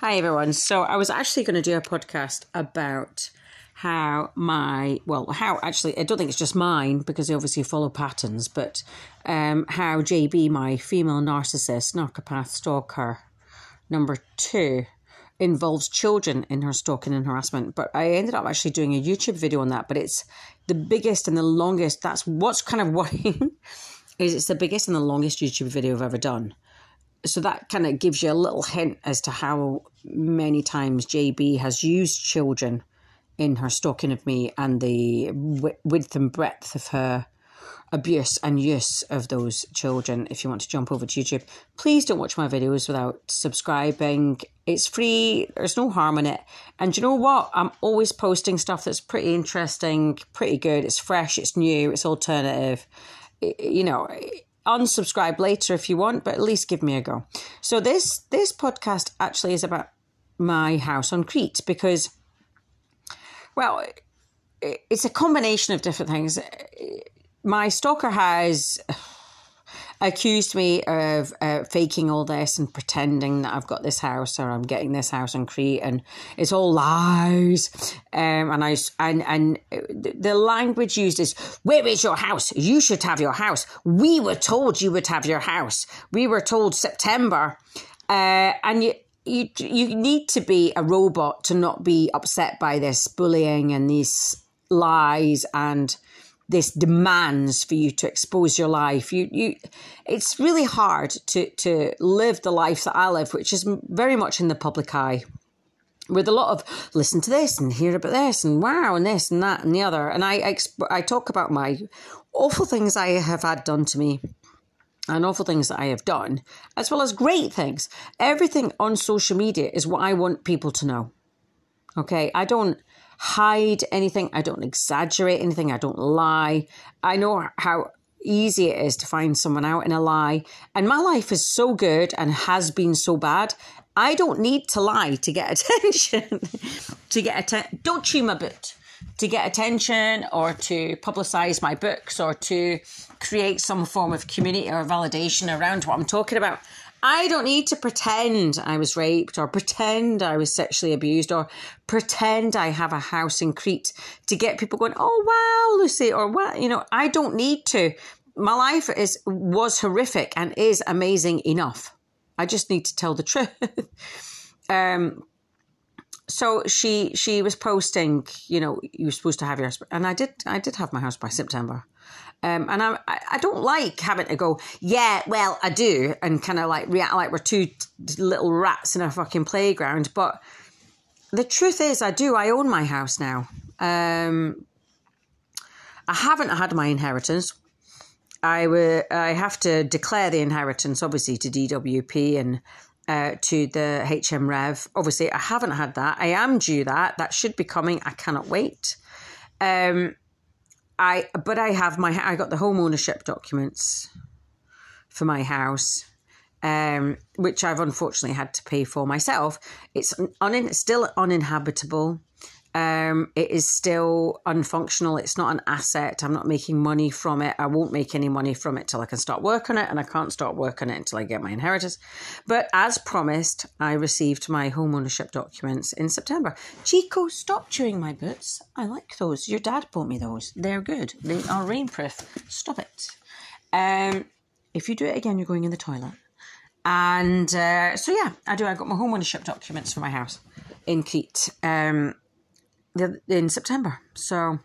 Hi, everyone. So, I was actually going to do a podcast about how my, well, how actually, I don't think it's just mine because they obviously follow patterns, but um, how JB, my female narcissist, narcopath stalker number two, involves children in her stalking and harassment. But I ended up actually doing a YouTube video on that, but it's the biggest and the longest. That's what's kind of worrying is it's the biggest and the longest YouTube video I've ever done so that kind of gives you a little hint as to how many times JB has used children in her stalking of me and the width and breadth of her abuse and use of those children. If you want to jump over to YouTube, please don't watch my videos without subscribing. It's free, there's no harm in it. And you know what? I'm always posting stuff that's pretty interesting, pretty good. It's fresh, it's new, it's alternative. You know, unsubscribe later if you want, but at least give me a go. So this this podcast actually is about my house on Crete because, well, it's a combination of different things. My stalker has accused me of uh, faking all this and pretending that I've got this house or I'm getting this house on Crete and it's all lies. Um, and I and and the language used is, "Where is your house? You should have your house. We were told you would have your house. We were told September, uh, and you." You, you need to be a robot to not be upset by this bullying and these lies and this demands for you to expose your life. You, you, it's really hard to to live the life that I live, which is very much in the public eye, with a lot of listen to this and hear about this and wow and this and that and the other. And I, I, I talk about my awful things I have had done to me and awful things that I have done, as well as great things. Everything on social media is what I want people to know. Okay, I don't hide anything. I don't exaggerate anything. I don't lie. I know how easy it is to find someone out in a lie. And my life is so good and has been so bad. I don't need to lie to get attention. to get attention. Don't chew my boot. To get attention or to publicize my books or to create some form of community or validation around what I'm talking about. I don't need to pretend I was raped or pretend I was sexually abused or pretend I have a house in Crete to get people going, oh, wow, Lucy, or what, you know, I don't need to. My life is was horrific and is amazing enough. I just need to tell the truth. um, so she she was posting, you know, you were supposed to have your and I did I did have my house by September. Um, and I, I don't like having to go, yeah, well, I do, and kind of like react like we're two little rats in a fucking playground. But the truth is, I do. I own my house now. Um, I haven't had my inheritance. I were, I have to declare the inheritance, obviously, to DWP and uh, to the HM Rev. Obviously, I haven't had that. I am due that. That should be coming. I cannot wait. Um, I but I have my I got the home ownership documents for my house, um, which I've unfortunately had to pay for myself. It's un, still uninhabitable. Um, it is still unfunctional. It's not an asset. I'm not making money from it. I won't make any money from it till I can start work on it, and I can't start work on it until I get my inheritance. But as promised, I received my home ownership documents in September. Chico, stop chewing my boots. I like those. Your dad bought me those. They're good. They are rainproof. Stop it. Um, if you do it again, you're going in the toilet. And uh, so yeah, I do. I got my home ownership documents for my house in Crete. Um, in September. So,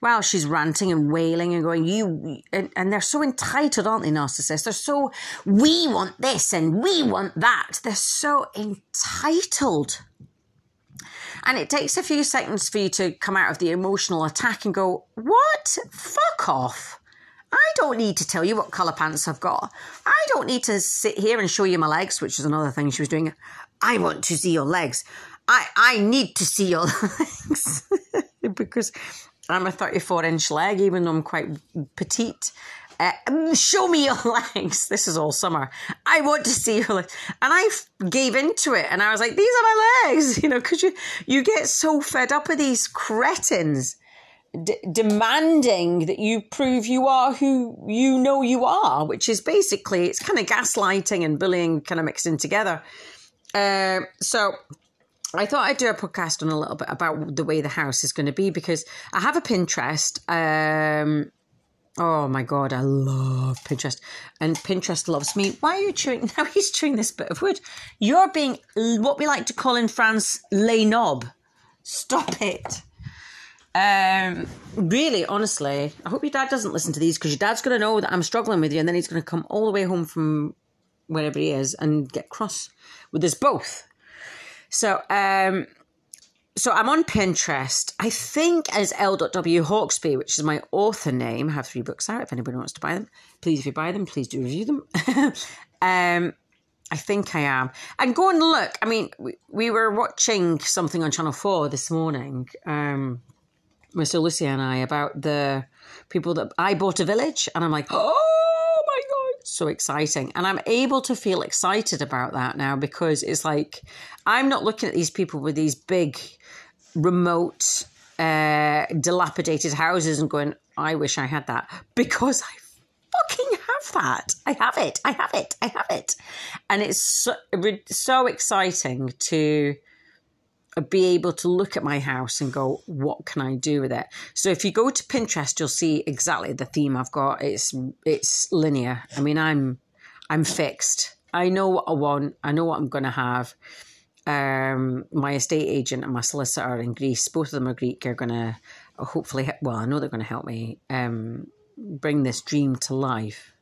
wow, she's ranting and wailing and going, you, and, and they're so entitled, aren't they, narcissists? They're so, we want this and we want that. They're so entitled. And it takes a few seconds for you to come out of the emotional attack and go, what? Fuck off. I don't need to tell you what colour pants I've got. I don't need to sit here and show you my legs, which is another thing she was doing. I want to see your legs. I, I need to see your legs because I'm a 34 inch leg, even though I'm quite petite. Uh, show me your legs. This is all summer. I want to see your legs. And I gave into it and I was like, these are my legs, you know, because you, you get so fed up with these cretins d- demanding that you prove you are who you know you are, which is basically, it's kind of gaslighting and bullying kind of mixed in together. Um, so I thought I'd do a podcast on a little bit about the way the house is going to be because I have a Pinterest. Um, oh my god, I love Pinterest, and Pinterest loves me. Why are you chewing? Now he's chewing this bit of wood. You're being what we like to call in France les knob. Stop it. Um, really, honestly, I hope your dad doesn't listen to these because your dad's going to know that I'm struggling with you, and then he's going to come all the way home from wherever he is and get cross with us both. So, um, so I'm on Pinterest. I think as L.W. Hawkesby, which is my author name. I have three books out. If anybody wants to buy them, please, if you buy them, please do review them. um, I think I am. And go and look. I mean, we, we were watching something on Channel 4 this morning. Um, Mr. Lucy and I about the people that I bought a village, and I'm like, oh so exciting! And I'm able to feel excited about that now because it's like I'm not looking at these people with these big, remote, uh, dilapidated houses and going, I wish I had that because I fucking have that. I have it. I have it. I have it, and it's so, so exciting to be able to look at my house and go, what can I do with it? So if you go to Pinterest, you'll see exactly the theme I've got. It's it's linear. I mean, I'm I'm fixed. I know what I want. I know what I'm going to have. Um, my estate agent and my solicitor in Greece, both of them are Greek, are going to hopefully, well, I know they're going to help me um, bring this dream to life.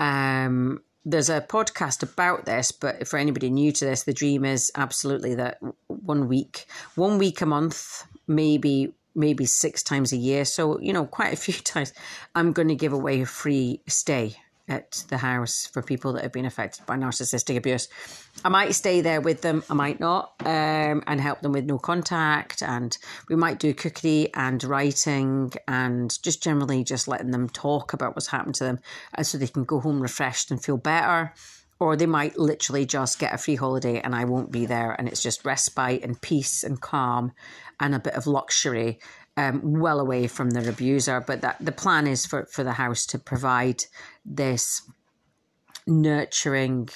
Um, there's a podcast about this, but for anybody new to this, the dream is absolutely that one week, one week a month, maybe maybe six times a year. So you know, quite a few times, I'm going to give away a free stay at the house for people that have been affected by narcissistic abuse. I might stay there with them, I might not, um, and help them with no contact. And we might do cookery and writing and just generally just letting them talk about what's happened to them uh, so they can go home refreshed and feel better. Or they might literally just get a free holiday and I won't be there, and it's just respite and peace and calm and a bit of luxury um, well away from their abuser. But that the plan is for, for the house to provide this nurturing,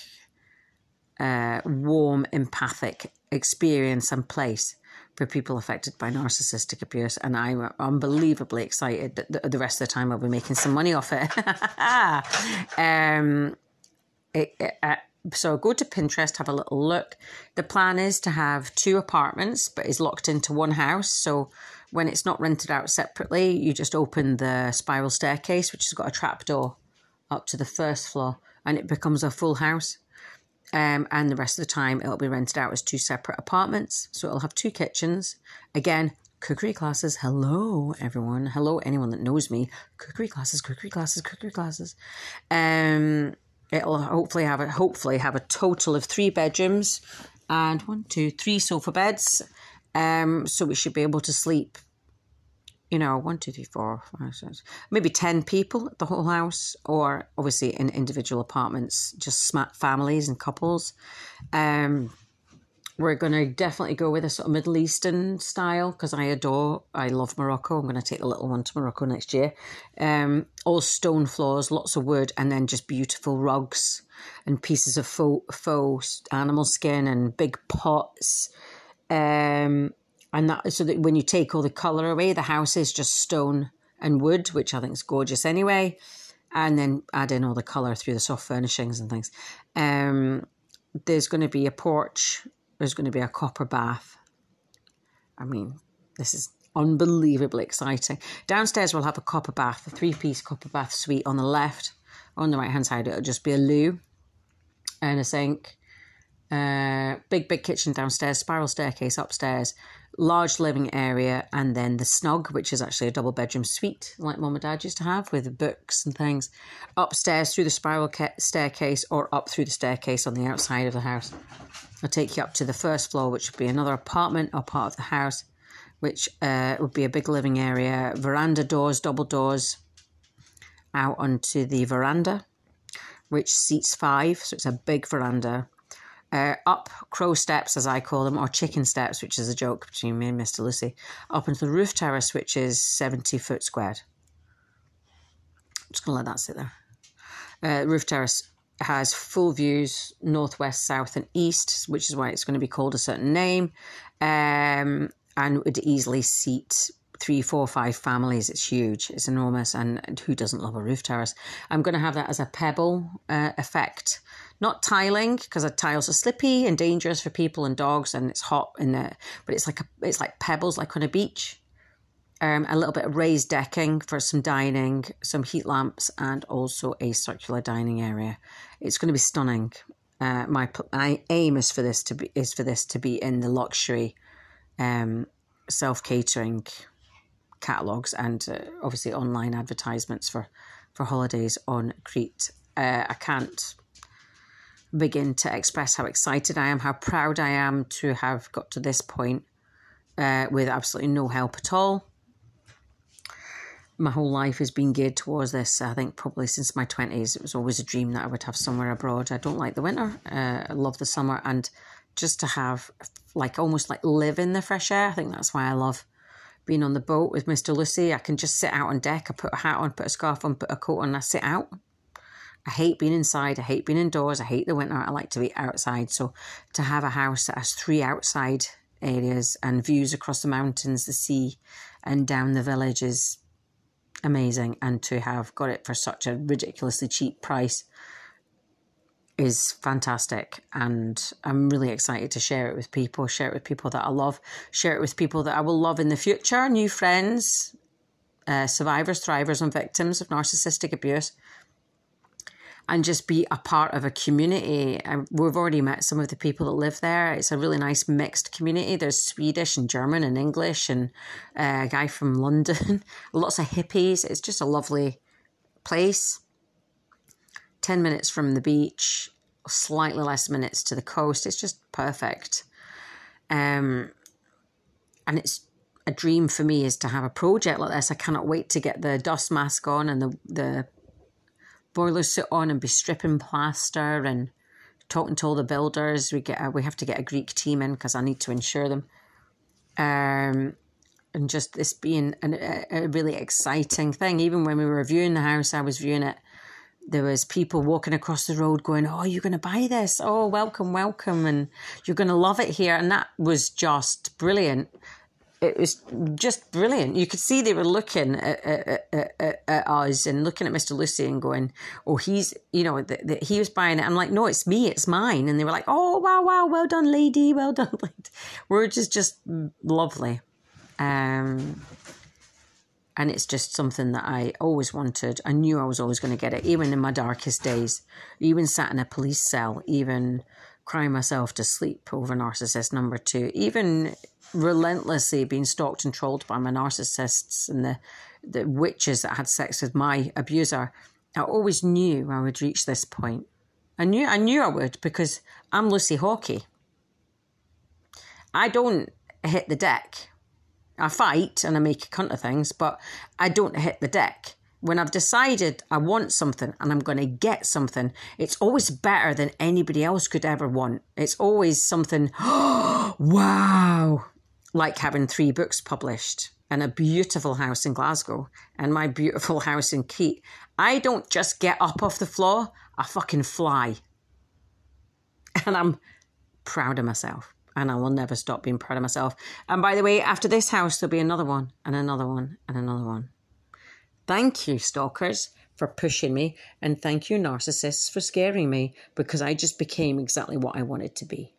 uh, warm, empathic experience and place for people affected by narcissistic abuse. And I'm unbelievably excited that the rest of the time I'll be making some money off it. um, it, it uh, so go to Pinterest, have a little look. The plan is to have two apartments, but is locked into one house. So when it's not rented out separately, you just open the spiral staircase, which has got a trap door up to the first floor, and it becomes a full house. Um, and the rest of the time, it'll be rented out as two separate apartments. So it'll have two kitchens. Again, cookery classes. Hello, everyone. Hello, anyone that knows me. Cookery classes, cookery classes, cookery classes. Um, it'll hopefully have a hopefully have a total of three bedrooms and one, two, three sofa beds um, so we should be able to sleep, you know, one, two, three, four, five, six, maybe 10 people at the whole house, or obviously in individual apartments, just smart families and couples. Um, we're going to definitely go with a sort of Middle Eastern style because I adore, I love Morocco. I'm going to take the little one to Morocco next year. Um, all stone floors, lots of wood, and then just beautiful rugs and pieces of faux, faux animal skin and big pots um, and that so that when you take all the colour away, the house is just stone and wood, which I think is gorgeous anyway. And then add in all the colour through the soft furnishings and things. Um, there's going to be a porch. There's going to be a copper bath. I mean, this is unbelievably exciting. Downstairs, we'll have a copper bath, a three piece copper bath suite on the left. On the right hand side, it'll just be a loo and a sink uh, big, big kitchen downstairs, spiral staircase upstairs, large living area, and then the snug, which is actually a double bedroom suite like mum and dad used to have with books and things, upstairs through the spiral ca- staircase or up through the staircase on the outside of the house. I'll take you up to the first floor, which would be another apartment or part of the house, which uh, would be a big living area, veranda doors, double doors out onto the veranda, which seats five. So it's a big veranda uh, up crow steps, as I call them, or chicken steps, which is a joke between me and Mr. Lucy, up into the roof terrace, which is 70 foot squared. I'm just going to let that sit there. Uh, roof terrace has full views northwest, south, and east, which is why it's going to be called a certain name, um, and would easily seat three, four, five families. It's huge, it's enormous, and, and who doesn't love a roof terrace? I'm going to have that as a pebble uh, effect, not tiling because the tiles are slippy and dangerous for people and dogs, and it's hot in there. But it's like a, it's like pebbles, like on a beach. Um, a little bit of raised decking for some dining, some heat lamps, and also a circular dining area. It's going to be stunning. Uh, my my aim is for this to be is for this to be in the luxury, um, self catering catalogs and uh, obviously online advertisements for for holidays on Crete. Uh, I can't begin to express how excited I am, how proud I am to have got to this point uh, with absolutely no help at all. My whole life has been geared towards this. I think probably since my 20s, it was always a dream that I would have somewhere abroad. I don't like the winter, uh, I love the summer, and just to have like almost like live in the fresh air. I think that's why I love being on the boat with Mr. Lucy. I can just sit out on deck. I put a hat on, put a scarf on, put a coat on, I sit out. I hate being inside. I hate being indoors. I hate the winter. I like to be outside. So to have a house that has three outside areas and views across the mountains, the sea, and down the village is amazing. And to have got it for such a ridiculously cheap price is fantastic and I'm really excited to share it with people, share it with people that I love, share it with people that I will love in the future, new friends, uh, survivors, thrivers, and victims of narcissistic abuse, and just be a part of a community. And we've already met some of the people that live there. It's a really nice mixed community. There's Swedish and German and English, and uh, a guy from London, lots of hippies. It's just a lovely place. 10 minutes from the beach, slightly less minutes to the coast. It's just perfect. Um, and it's a dream for me is to have a project like this. I cannot wait to get the dust mask on and the, the boiler suit on and be stripping plaster and talking to all the builders. We get a, we have to get a Greek team in because I need to insure them. Um, and just this being an, a really exciting thing. Even when we were viewing the house, I was viewing it there was people walking across the road going, "Oh, you're going to buy this? Oh, welcome, welcome, and you're going to love it here." And that was just brilliant. It was just brilliant. You could see they were looking at, at, at, at us and looking at Mr. Lucy and going, "Oh, he's, you know, that the, he was buying it." I'm like, "No, it's me, it's mine." And they were like, "Oh, wow, wow, well done, lady, well done." We're just just lovely. Um, and it's just something that I always wanted. I knew I was always going to get it, even in my darkest days. Even sat in a police cell, even crying myself to sleep over narcissist number two, even relentlessly being stalked and trolled by my narcissists and the, the witches that had sex with my abuser. I always knew I would reach this point. I knew I knew I would because I'm Lucy Hawkey. I don't hit the deck I fight and I make a cunt of things, but I don't hit the deck. When I've decided I want something and I'm going to get something, it's always better than anybody else could ever want. It's always something, wow, like having three books published and a beautiful house in Glasgow and my beautiful house in Crete. I don't just get up off the floor, I fucking fly. And I'm proud of myself and I will never stop being proud of myself. And by the way, after this house, there'll be another one, and another one, and another one. Thank you, stalkers, for pushing me, and thank you, narcissists, for scaring me because I just became exactly what I wanted to be.